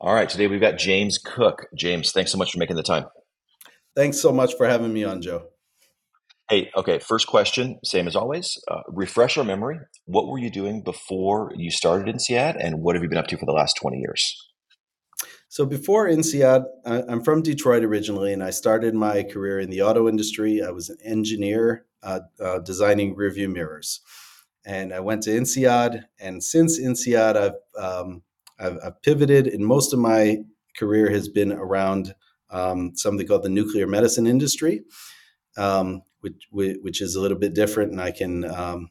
All right, today we've got James Cook. James, thanks so much for making the time. Thanks so much for having me on, Joe. Hey, okay, first question, same as always. Uh, refresh our memory. What were you doing before you started INSEAD, and what have you been up to for the last 20 years? So before INSEAD, I'm from Detroit originally, and I started my career in the auto industry. I was an engineer uh, uh, designing rearview mirrors, and I went to INSEAD. And since INSEAD, I've, um, I've, I've pivoted, and most of my career has been around um, something called the nuclear medicine industry, um, which which is a little bit different, and I can um,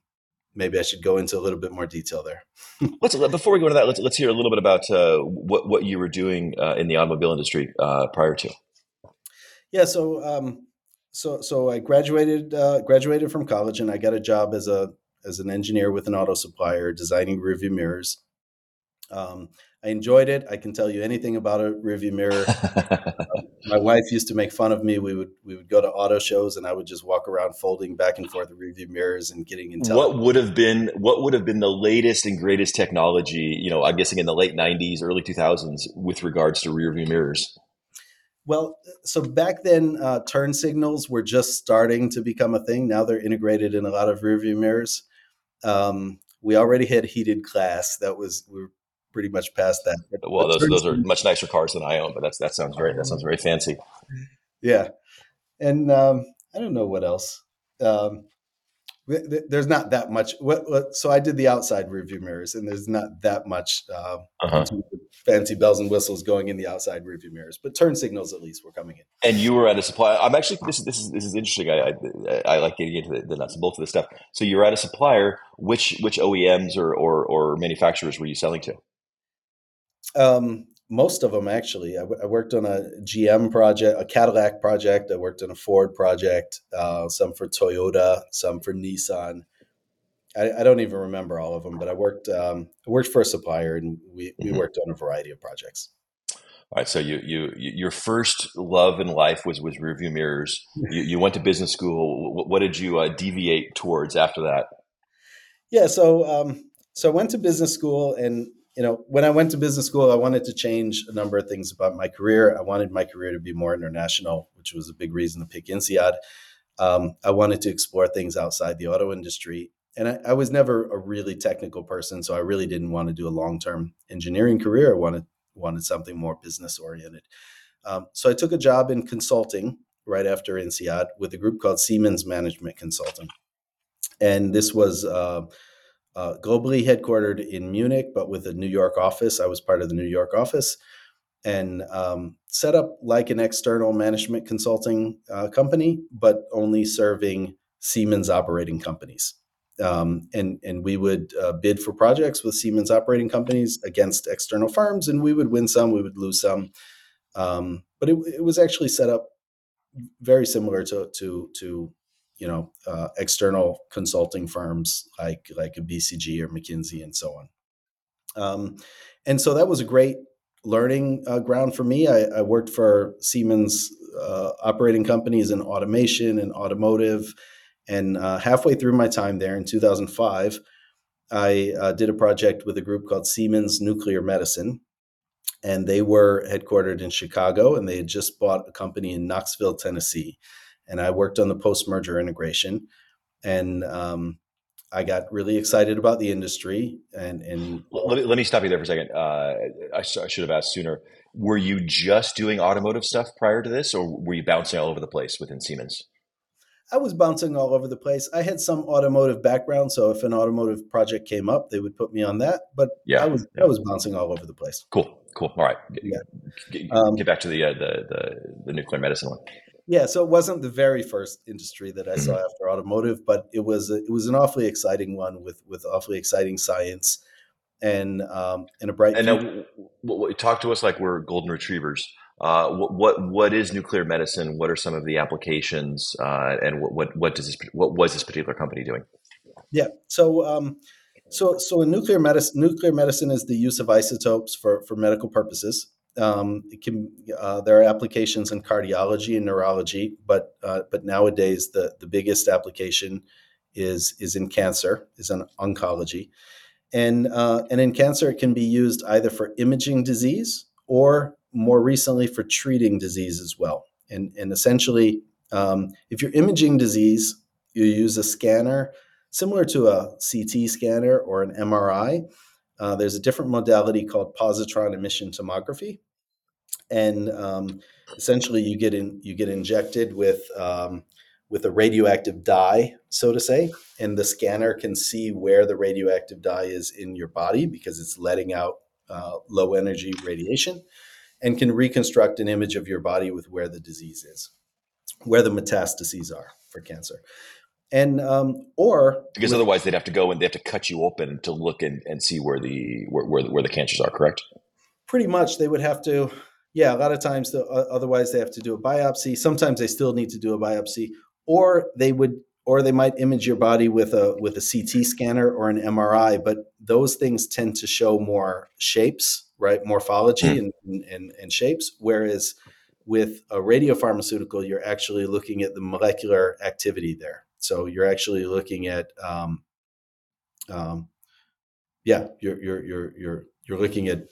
maybe I should go into a little bit more detail there. let's before we go into that, let's let's hear a little bit about uh, what what you were doing uh, in the automobile industry uh, prior to. Yeah, so um, so so I graduated uh, graduated from college, and I got a job as a as an engineer with an auto supplier designing rearview mirrors. Um, I enjoyed it. I can tell you anything about a rearview mirror. uh, my wife used to make fun of me. We would we would go to auto shows, and I would just walk around folding back and forth the rearview mirrors and getting into what would have been what would have been the latest and greatest technology. You know, I'm guessing in the late '90s, early 2000s, with regards to rearview mirrors. Well, so back then, uh, turn signals were just starting to become a thing. Now they're integrated in a lot of rearview mirrors. Um, we already had heated glass. That was we were pretty much past that. Well, those those are much nicer cars than I own, but that's that sounds very that sounds very fancy. Yeah, and um, I don't know what else. Um, there's not that much. What, what, so I did the outside rearview mirrors, and there's not that much uh, uh-huh. fancy bells and whistles going in the outside rearview mirrors. But turn signals at least were coming in. And you were at a supplier. I'm actually this is this is this is interesting. I I, I like getting into the, the, nuts and bolts of this stuff. So you're at a supplier. Which which OEMs or or, or manufacturers were you selling to? Um, most of them actually. I, w- I worked on a GM project, a Cadillac project. I worked on a Ford project, uh, some for Toyota, some for Nissan. I, I, don't even remember all of them, but I worked. Um, I worked for a supplier, and we we mm-hmm. worked on a variety of projects. All right. So you you your first love in life was was rearview mirrors. You, you went to business school. What, what did you uh, deviate towards after that? Yeah. So um, so I went to business school, and you know, when I went to business school, I wanted to change a number of things about my career. I wanted my career to be more international, which was a big reason to pick INSEAD. Um, I wanted to explore things outside the auto industry. And I, I, was never a really technical person, so I really didn't want to do a long-term engineering career. I wanted wanted something more business oriented. Um, so I took a job in consulting right after INSEAD with a group called Siemens Management Consulting, and this was uh, uh, globally headquartered in Munich, but with a New York office. I was part of the New York office and um, set up like an external management consulting uh, company, but only serving Siemens operating companies. Um, and and we would uh, bid for projects with Siemens operating companies against external firms, and we would win some, we would lose some. Um, but it, it was actually set up very similar to to to you know uh, external consulting firms like like a BCG or McKinsey and so on. Um, and so that was a great learning uh, ground for me. I, I worked for Siemens uh, operating companies in automation and automotive, and uh, halfway through my time there in 2005, I uh, did a project with a group called Siemens Nuclear Medicine. And they were headquartered in Chicago, and they had just bought a company in Knoxville, Tennessee and I worked on the post merger integration. And um, I got really excited about the industry. And, and let, me, let me stop you there for a second. Uh, I, I, should have asked sooner. Were you just doing automotive stuff prior to this, or were you bouncing all over the place within Siemens? I was bouncing all over the place. I had some automotive background, so if an automotive project came up, they would put me on that. But yeah, I was yeah. I was bouncing all over the place. Cool, cool. All right, yeah. get, um, back to the, uh, the, the the nuclear medicine one. Yeah, so it wasn't the very first industry that I saw mm-hmm. after automotive, but it was a, it was an awfully exciting one with with awfully exciting science and um, and a bright. And now, what, talk to us like we're golden retrievers. Uh, what, what what is nuclear medicine? What are some of the applications? Uh, and what, what what does this what was this particular company doing? Yeah, so um, so so in nuclear medicine, nuclear medicine is the use of isotopes for for medical purposes. Um, can uh, there are applications in cardiology and neurology, but uh, but nowadays the the biggest application is is in cancer, is in oncology, and uh, and in cancer it can be used either for imaging disease or more recently for treating disease as well. And, and essentially, um, if you're imaging disease, you use a scanner similar to a CT scanner or an MRI. Uh, there's a different modality called positron emission tomography, and um, essentially you get in you get injected with um, with a radioactive dye, so to say, and the scanner can see where the radioactive dye is in your body because it's letting out uh, low energy radiation, and can reconstruct an image of your body with where the disease is, where the metastases are for cancer. And um, or because with, otherwise they'd have to go and they have to cut you open to look and, and see where the where, where, where the cancers are correct? Pretty much they would have to yeah a lot of times the, uh, otherwise they have to do a biopsy. Sometimes they still need to do a biopsy or they would or they might image your body with a with a CT scanner or an MRI but those things tend to show more shapes right? Morphology mm. and, and, and shapes whereas with a radiopharmaceutical you're actually looking at the molecular activity there. So you're actually looking at, um, um, yeah, you're you're you're you're you're looking at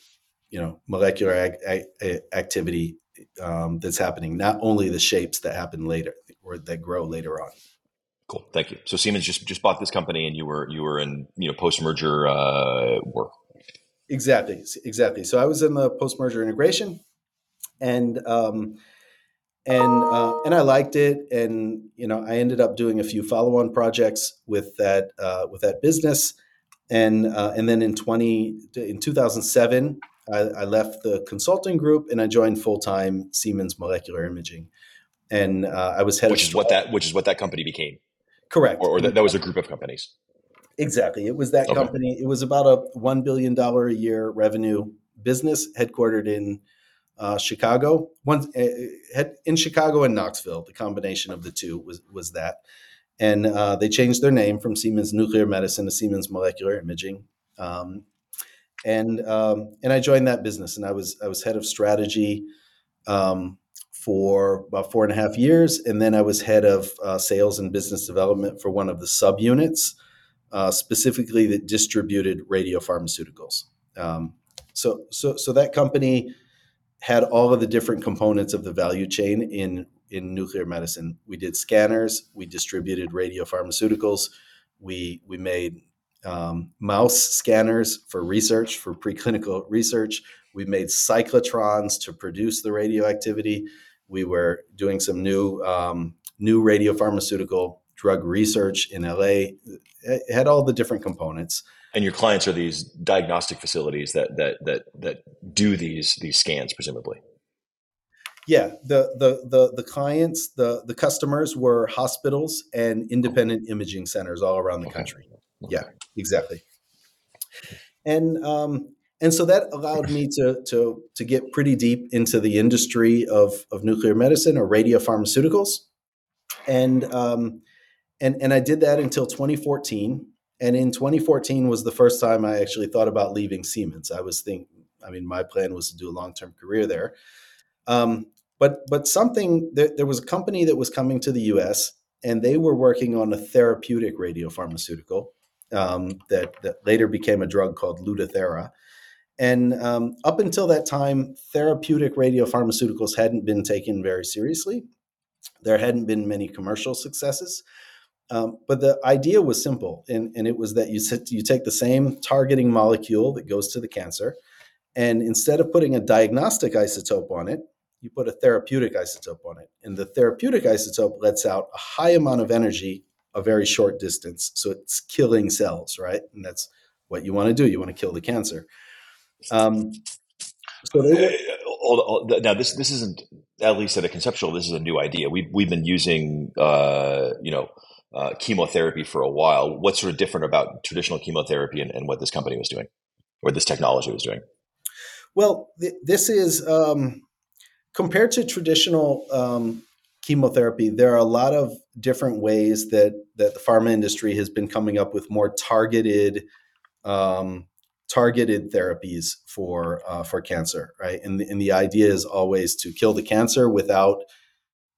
you know molecular ag- ag- activity um, that's happening, not only the shapes that happen later or that grow later on. Cool, thank you. So Siemens just just bought this company, and you were you were in you know post merger uh, work. Exactly, exactly. So I was in the post merger integration, and um, and uh, and I liked it, and you know I ended up doing a few follow on projects with that uh, with that business, and uh, and then in twenty in two thousand seven I, I, left the consulting group and I joined full time Siemens Molecular Imaging, and uh, I was head which of is what that which is what that company became. Correct, or, or that, that was a group of companies. Exactly, it was that okay. company. It was about a one billion dollar a year revenue business headquartered in uh, Chicago. One uh, in Chicago and Knoxville. The combination of the two was was that, and uh, they changed their name from Siemens Nuclear Medicine to Siemens Molecular Imaging. Um, and um, and I joined that business, and I was I was head of strategy um, for about four and a half years, and then I was head of uh, sales and business development for one of the subunits, uh, specifically that distributed radiopharmaceuticals. Um, so so so that company had all of the different components of the value chain in in nuclear medicine. We did scanners, we distributed radiopharmaceuticals, we we made um, mouse scanners for research for preclinical research. We made cyclotrons to produce the radioactivity. We were doing some new um, new radiopharmaceutical drug research in LA. It had all the different components and your clients are these diagnostic facilities that that that that do these these scans presumably yeah the the the, the clients the the customers were hospitals and independent imaging centers all around the okay. country. Yeah exactly and um and so that allowed me to to to get pretty deep into the industry of of nuclear medicine or radiopharmaceuticals and um and and I did that until 2014 and in 2014 was the first time I actually thought about leaving Siemens. I was thinking, I mean, my plan was to do a long term career there. Um, but but something there, there, was a company that was coming to the U.S. and they were working on a therapeutic radiopharmaceutical um, that that later became a drug called Lutathera. And um, up until that time, therapeutic radiopharmaceuticals hadn't been taken very seriously. There hadn't been many commercial successes. Um, but the idea was simple, and, and it was that you, sit, you take the same targeting molecule that goes to the cancer, and instead of putting a diagnostic isotope on it, you put a therapeutic isotope on it. And the therapeutic isotope lets out a high amount of energy a very short distance. So it's killing cells, right? And that's what you want to do. You want to kill the cancer. Um, so they were, now this this isn't at least at a conceptual. This is a new idea. We've we've been using uh, you know uh, chemotherapy for a while. What's sort of different about traditional chemotherapy and, and, what this company was doing, or this technology was doing? Well, th- this is um, compared to traditional um, chemotherapy. There are a lot of different ways that that the pharma industry has been coming up with more targeted. Um, targeted therapies for uh, for cancer, right? And the, and the idea is always to kill the cancer without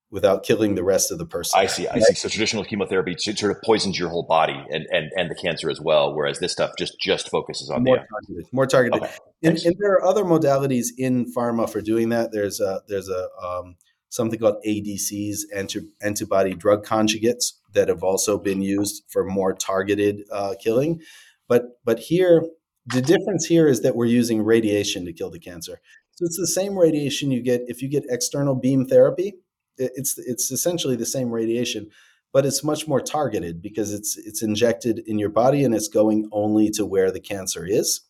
without killing the rest of the person. I see. I see. So traditional chemotherapy sort of poisons your whole body and, and, and the cancer as well, whereas this stuff just just focuses on more the targeted. More targeted. Okay. And, and, there are other modalities in pharma for doing that. There's a there's a um, something called ADCs, anti- antibody drug conjugates, that have also been used for more targeted uh, killing. But but here, the difference here is that we're using radiation to kill the cancer. So it's the same radiation you get if you get external beam therapy. It's it's essentially the same radiation, but it's much more targeted because it's it's injected in your body and it's going only to where the cancer is,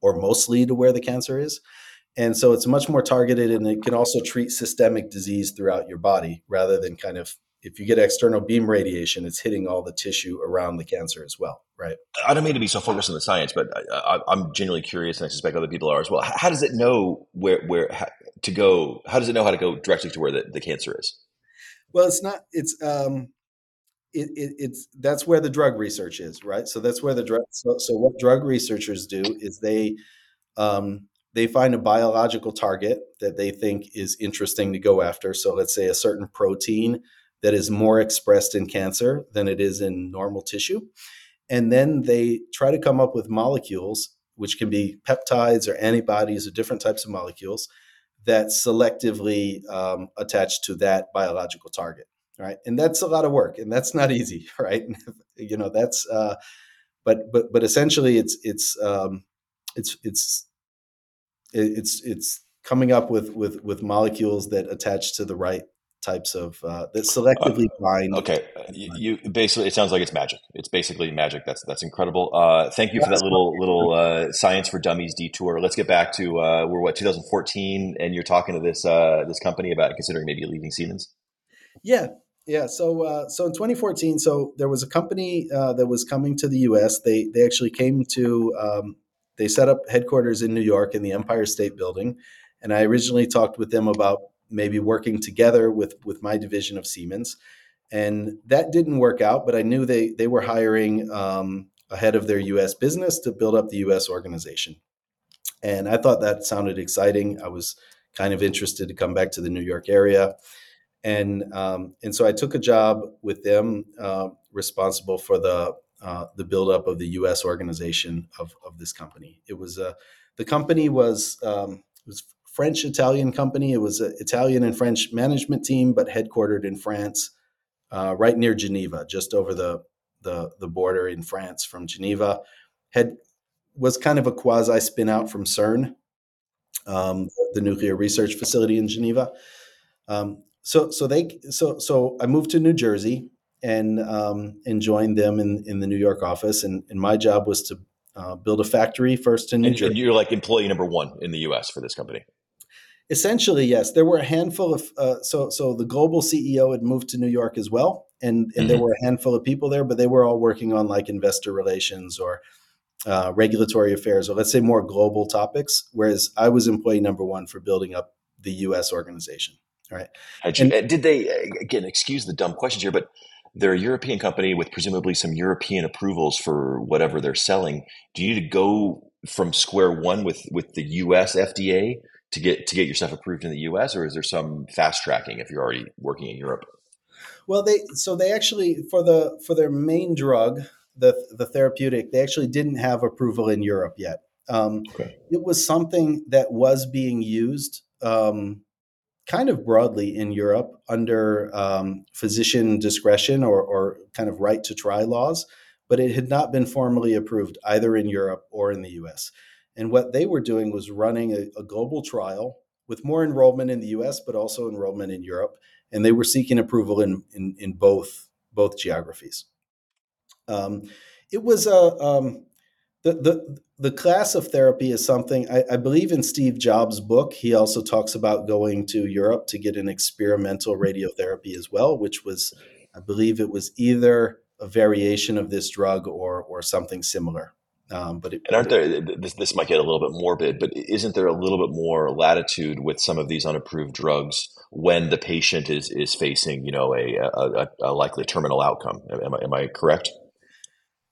or mostly to where the cancer is. And so it's much more targeted and it can also treat systemic disease throughout your body rather than kind of if you get external beam radiation, it's hitting all the tissue around the cancer as well, right? I don't mean to be so focused on the science, but I, am genuinely curious, and I suspect other people are as well. How does it know where where to go? How does it know how to go directly to where the, the cancer is? Well, it's not. It's um, it, it, it's that's where the drug research is, right? So that's where the drug. So, so what drug researchers do is they um, they find a biological target that they think is interesting to go after. So let's say a certain protein that is more expressed in cancer than it is in normal tissue. And then they try to come up with molecules, which can be peptides or antibodies or different types of molecules that selectively um, attach to that biological target. Right. And that's a lot of work and that's not easy. Right. you know, that's, uh, but, but, but essentially it's, it's, um, it's, it's, it's, it's coming up with, with, with molecules that attach to the right types of uh, that selectively uh, bind. Okay, you, you, basically it sounds like it's magic. It's basically magic. That's that's incredible. Uh, thank you for that little little uh, science for dummies detour. Let's get back to uh, we're what 2014, and you're talking to this uh, this company about considering maybe leaving Siemens. Yeah, yeah. So so in 2014, so there was a company that was coming to the U.S. They they actually came to um, they set up headquarters in New York in the Empire State Building, and I originally talked with them about maybe working together with with my division of Siemens, and that didn't work out. But I knew they they were hiring um, a head of their U.S. business to build up the U.S. organization, and I thought that sounded exciting. I was kind of interested to come back to the New York area, and um, and so I took a job with them, uh, responsible for the uh, the buildup of the U.S. organization of, of this company. It was a the company was um, was French Italian company. It was an Italian and French management team, but headquartered in France, uh, right near Geneva, just over the, the, the border in France from Geneva. Had was kind of a quasi spin out from CERN, um, the nuclear research facility in Geneva. Um, so so they so so I moved to New Jersey and um, and joined them in in the New York office, and, and my job was to uh, build a factory first in New and, Jersey. And you're like employee number one in the U.S. for this company. Essentially, yes. There were a handful of uh, so so the global CEO had moved to New York as well, and and mm-hmm. there were a handful of people there, but they were all working on like investor relations or uh, regulatory affairs, or let's say more global topics. Whereas I was employee number one for building up the U.S. organization. All right. You, and, did they again? Excuse the dumb questions here, but they're a European company with presumably some European approvals for whatever they're selling. Do you need to go from square one with with the U.S. FDA to get to get your stuff approved in the U.S. or is there some fast tracking if you're already working in Europe? Well, they so they actually for the for their main drug, the the therapeutic, they actually didn't have approval in Europe yet. Um, okay. It was something that was being used um, kind of broadly in Europe under um, physician discretion or, or kind of right to try laws, but it had not been formally approved either in Europe or in the U.S. And what they were doing was running a, a global trial with more enrollment in the US, but also enrollment in Europe. And they were seeking approval in, in, in both, both geographies. Um, it was a, um, the, the, the class of therapy is something I, I, believe in Steve Jobs' book. He also talks about going to Europe to get an experimental radiotherapy as well, which was, I believe it was either a variation of this drug or, or something similar. Um, but it, and aren't there? This, this might get a little bit morbid, but isn't there a little bit more latitude with some of these unapproved drugs when the patient is is facing, you know, a, a, a likely terminal outcome? Am I, am I correct?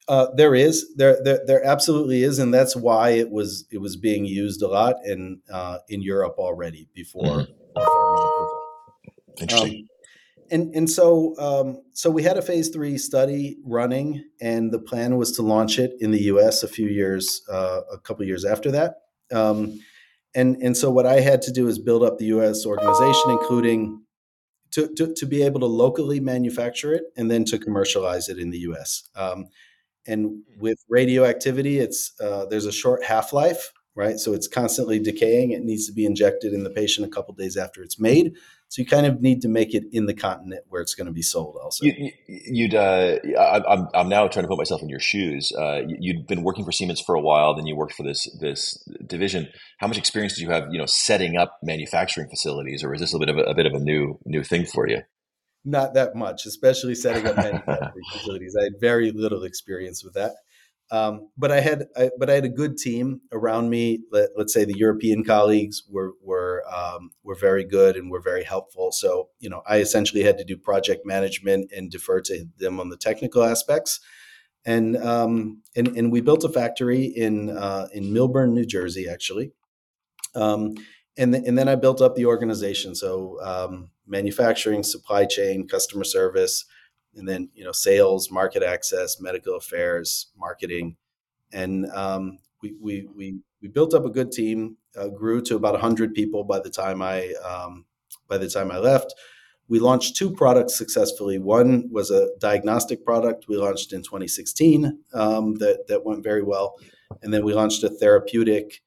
Uh, there is there, there there absolutely is, and that's why it was it was being used a lot in uh, in Europe already before. Mm-hmm. Interesting. Um, and and so um, so we had a phase three study running, and the plan was to launch it in the U.S. a few years, uh, a couple years after that. Um, and and so what I had to do is build up the U.S. organization, including to, to, to be able to locally manufacture it and then to commercialize it in the U.S. Um, and with radioactivity, it's uh, there's a short half life, right? So it's constantly decaying. It needs to be injected in the patient a couple days after it's made. So you kind of need to make it in the continent where it's going to be sold. Also, you, would uh, I'm I'm now trying to put myself in your shoes. Uh, you'd been working for Siemens for a while, then you worked for this this division. How much experience did you have, you know, setting up manufacturing facilities, or is this a bit of a, a bit of a new new thing for you? Not that much, especially setting up manufacturing facilities. I had very little experience with that. Um, but I had, I, but I had a good team around me. Let, us say the European colleagues were were um, were very good and were very helpful. So you know, I essentially had to do project management and defer to them on the technical aspects. And um, and and we built a factory in uh, in Millburn, New Jersey, actually. Um, and th- and then I built up the organization. So um, manufacturing, supply chain, customer service and then you know sales, market access, medical affairs, marketing, and um, we, we we we built up a good team. Uh, grew to about 100 people by the time I um, by the time I left. We launched two products successfully. One was a diagnostic product we launched in 2016 um, that that went very well, and then we launched a therapeutic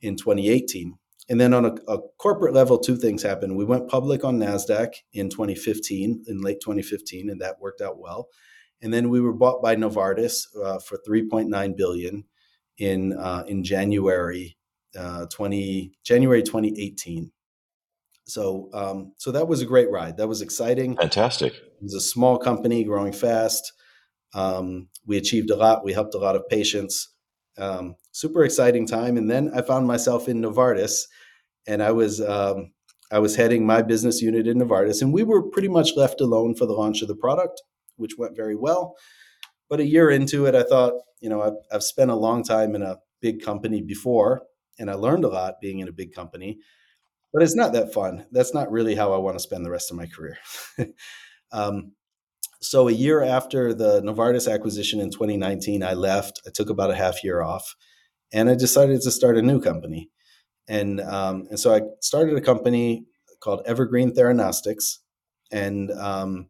in 2018. And then on a, a, corporate level, two things happened. We went public on NASDAQ in 2015, in late 2015, and that worked out well. And then we were bought by Novartis uh, for 3.9 billion in uh, in January uh, 20 January 2018. So um, so that was a great ride. That was exciting. Fantastic. It was a small company growing fast. Um, we achieved a lot. We helped a lot of patients. Um, super exciting time. And then I found myself in Novartis, and I was um, I was heading my business unit in Novartis, and we were pretty much left alone for the launch of the product, which went very well. But a year into it, I thought, you know, I've, I've spent a long time in a big company before, and I learned a lot being in a big company. But it's not that fun. That's not really how I want to spend the rest of my career. um, so a year after the Novartis acquisition in 2019, I left. I took about a half year off, and I decided to start a new company. And um, and so I started a company called Evergreen Theranostics, and um,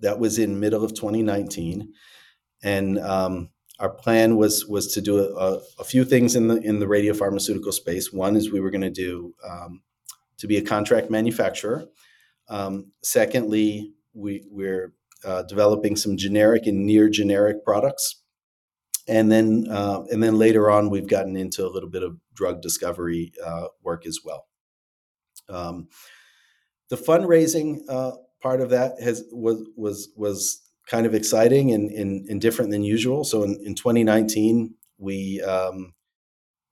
that was in middle of 2019. And um, our plan was was to do a, a, few things in the in the radiopharmaceutical space. One is we were going to do um, to be a contract manufacturer. Um, secondly, we, we're uh, developing some generic and near generic products. And then, uh, and then later on, we've gotten into a little bit of drug discovery uh, work as well. Um, the fundraising uh, part of that has was was was kind of exciting and, and, and different than usual. So in, in 2019, we um,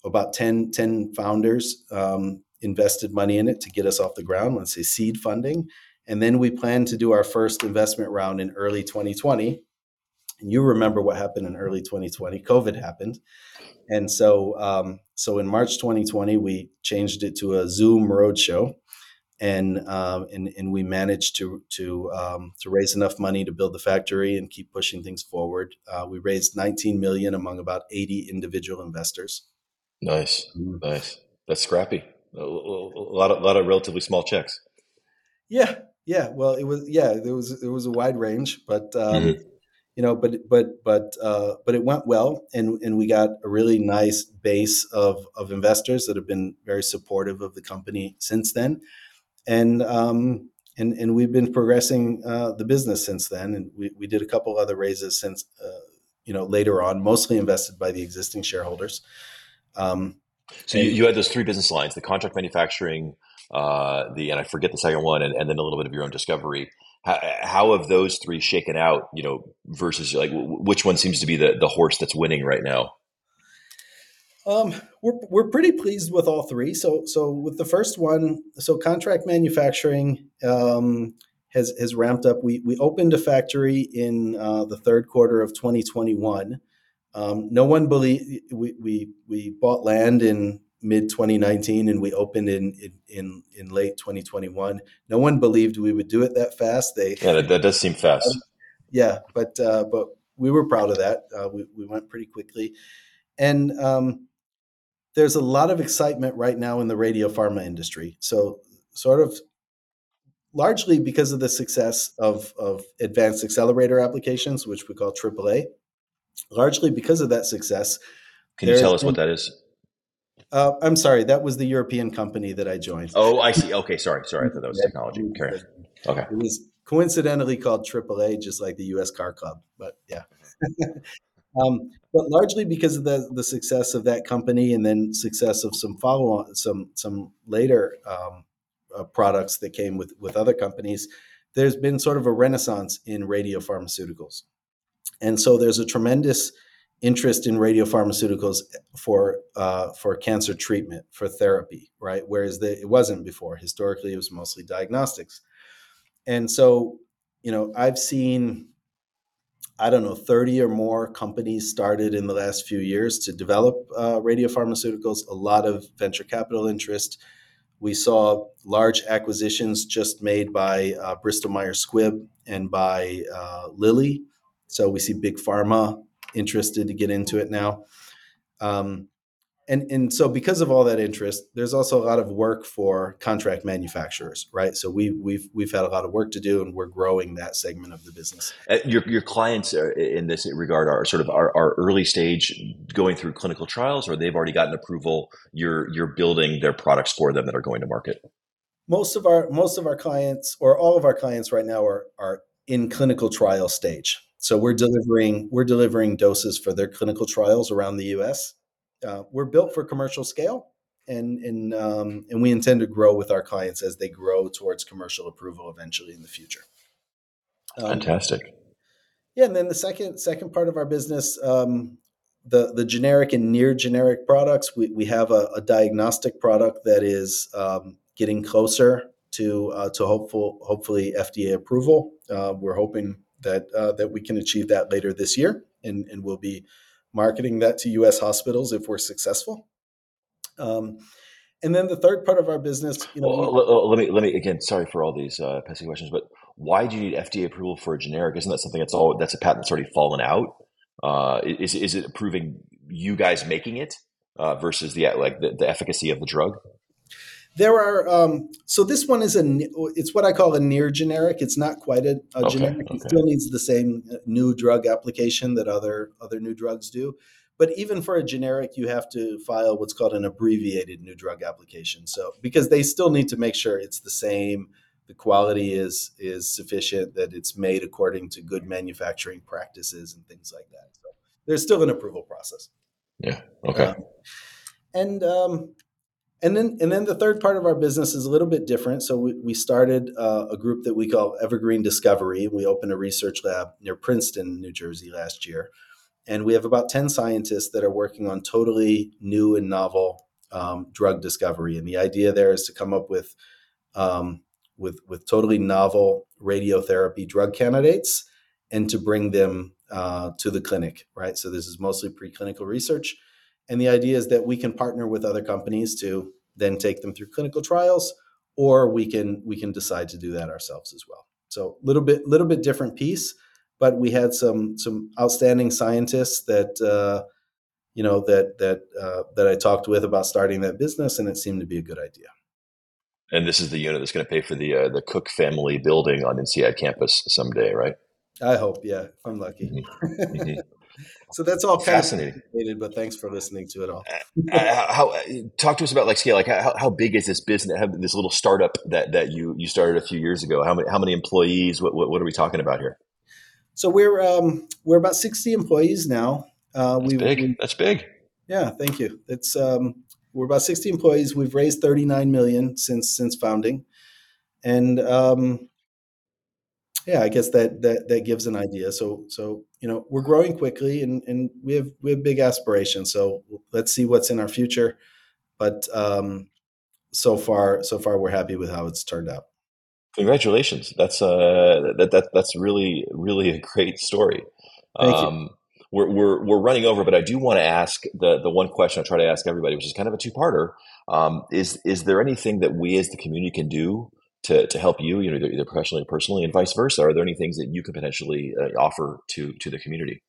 about 10, 10 founders um, invested money in it to get us off the ground. Let's say seed funding, and then we plan to do our first investment round in early 2020. And you remember what happened in early 2020? COVID happened. And so, um, so in March 2020, we changed it to a Zoom roadshow. And, um, and and we managed to to um, to raise enough money to build the factory and keep pushing things forward. Uh, we raised 19 million among about 80 individual investors. Nice, mm-hmm. nice. That's scrappy. A, a, lot of a lot of relatively small checks. Yeah, yeah, well, it was yeah, there was it was a wide range, but um, mm-hmm. you know, but but but uh, but it went well, and and we got a really nice base of of investors that have been very supportive of the company since then, and um, and and we've been progressing uh, the business since then, and we we did a couple other raises since uh, you know later on, mostly invested by the existing shareholders. Um, so you, you had those three business lines: the contract manufacturing uh, the and I forget the second one, and, and then a little bit of your own discovery. How, how, have those three shaken out? You know, versus like which one seems to be the the horse that's winning right now? Um, we're we're pretty pleased with all three. So so with the first one, so contract manufacturing um, has has ramped up. We we opened a factory in uh, the third quarter of 2021. Um, no one believed we, we we bought land in mid 2019 and we opened in, in in late 2021. No one believed we would do it that fast. They yeah, that, that does seem fast. yeah, but uh, but we were proud of that. Uh, we we went pretty quickly, and um, there's a lot of excitement right now in the radio pharma industry. So sort of largely because of the success of of advanced accelerator applications, which we call AAA. Largely because of that success. Can you tell us what that is? Uh, I'm sorry, that was the European company that I joined. Oh, I see. Okay, sorry, sorry. I thought that was technology. Okay. okay. It was coincidentally called AAA, just like the U.S. Car Club. But yeah. um, but largely because of the the success of that company, and then success of some follow on, some some later um, uh, products that came with with other companies, there's been sort of a renaissance in radio pharmaceuticals, and so there's a tremendous interest in radiopharmaceuticals for uh, for cancer treatment for therapy, right? Whereas the, it wasn't before. Historically, it was mostly diagnostics, and so you know I've seen I don't know 30 or more companies started in the last few years to develop uh, radiopharmaceuticals. A lot of venture capital interest. We saw large acquisitions just made by uh, Bristol Myers Squibb and by uh, Lilly. So we see big pharma interested to get into it now. Um, and, and so because of all that interest, there's also a lot of work for contract manufacturers, right? So we, we've we've had a lot of work to do, and we're growing that segment of the business. Uh, your your clients in this regard are sort of our, our early stage, going through clinical trials, or they've already gotten approval. You're you're building their products for them that are going to market. Most of our most of our clients, or all of our clients right now, are are in clinical trial stage. So we're delivering we're delivering doses for their clinical trials around the U.S. Uh, we're built for commercial scale, and and um, and we intend to grow with our clients as they grow towards commercial approval eventually in the future. Um, Fantastic. Yeah, and then the second second part of our business, um, the the generic and near generic products, we we have a, a diagnostic product that is um, getting closer to uh, to hopeful hopefully FDA approval. Uh, we're hoping that uh, that we can achieve that later this year, and, and we'll be marketing that to U.S. hospitals if we're successful. Um, and then the third part of our business, you know, well, let me let me again. Sorry for all these uh, pesky questions, but why do you need FDA approval for a generic? Isn't that something that's all that's a patent that's already fallen out? Uh, is is it approving you guys making it uh, versus the like the, the efficacy of the drug? There are um, so this one is a it's what I call a near generic. It's not quite a, a okay, generic. Okay. It still needs the same uh, new drug application that other other new drugs do. But even for a generic, you have to file what's called an abbreviated new drug application. So because they still need to make sure it's the same, the quality is is sufficient, that it's made according to good manufacturing practices and things like that. So there's still an approval process. Yeah. Okay. Um, and um, and then and then the third part of our business is a little bit different. So we, we started uh, a group that we call evergreen discovery. We opened a research lab near princeton new jersey last year. And we have about 10 scientists that are working on totally new and novel um, drug discovery. And the idea there is to come up with um, with with totally novel radiotherapy drug candidates and to bring them uh, to the clinic right? So this is mostly preclinical research and the idea is that we can partner with other companies to then take them through clinical trials, or we can we can decide to do that ourselves as well. So a little bit little bit different piece, but we had some some outstanding scientists that uh, you know that that uh, that I talked with about starting that business, and it seemed to be a good idea. And this is the unit that's going to pay for the uh, the Cook family building on INSEAD campus someday, right? I hope, yeah, I'm lucky. Mm-hmm. Mm-hmm. So that's all fascinating. But thanks for listening to it all. Uh, uh, how, uh, talk to us about like scale, like how, how big is this business? This little startup that that you you started a few years ago. How many how many employees? What what, what are we talking about here? So we're um, we're about sixty employees now. Uh, That's big. We, That's big. Yeah, thank you. It's um, we're about sixty employees. We've raised thirty nine million since since founding, and um, yeah, I guess that that that gives an idea. So so you know we're growing quickly and and we have we have big aspirations. So let's see what's in our future. But um, so far so far we're happy with how it's turned out. Congratulations! That's uh that, that that's really really a great story. Thank um, you. we're, we're, we're running over, but I do want to ask the, the one question I try to ask everybody, which is kind of a two parter. Um, is, is there anything that we as the community can do to, to help you, you know, either, professionally or personally and vice versa? Are there any things that you can potentially uh, offer to, to the community?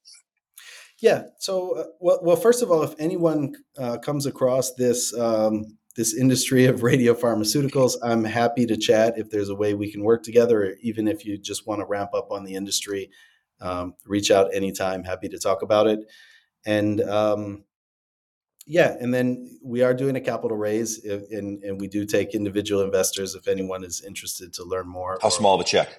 Yeah. So, uh, well, well, first of all, if anyone uh, comes across this, um, this industry of radio pharmaceuticals, I'm happy to chat if there's a way we can work together, even if you just want to ramp up on the industry, um, reach out anytime. Happy to talk about it. And um, yeah, and then we are doing a capital raise, if, and, and we do take individual investors if anyone is interested to learn more. How small of a check?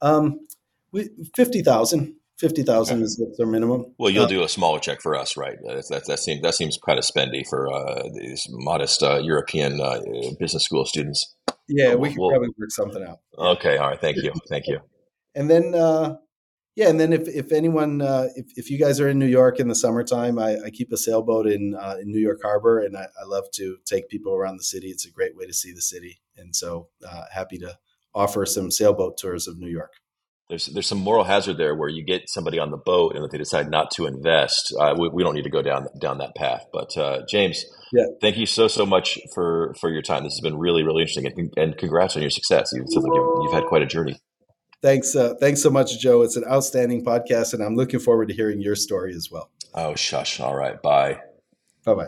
Um, we, 50,000. Fifty thousand okay. is their minimum. Well, you'll uh, do a smaller check for us, right? That, that, that seems that seems kind of spendy for uh, these modest uh, European uh, business school students. Yeah, we can we'll, probably work something out. Okay, all right. Thank you, thank you. And then, uh, yeah, and then if if anyone, uh, if if you guys are in New York in the summertime, I, I keep a sailboat in in New York Harbor, and I, I, love to take people around the city. It's a great way to see the city, and so happy to offer some sailboat tours of New York there's there's some moral hazard there where you get somebody on the boat and if they decide not to invest, uh, we, we, don't need to go down down that path. But uh, James, yeah. thank you so so much for for your time. This has been really really interesting, and, and congrats on your success. You feel like you've, you've, had quite a journey. Thanks, uh, thanks so much, Joe. It's an outstanding podcast, and I'm looking forward to hearing your story as well. Oh, shush! All right, bye. Bye bye.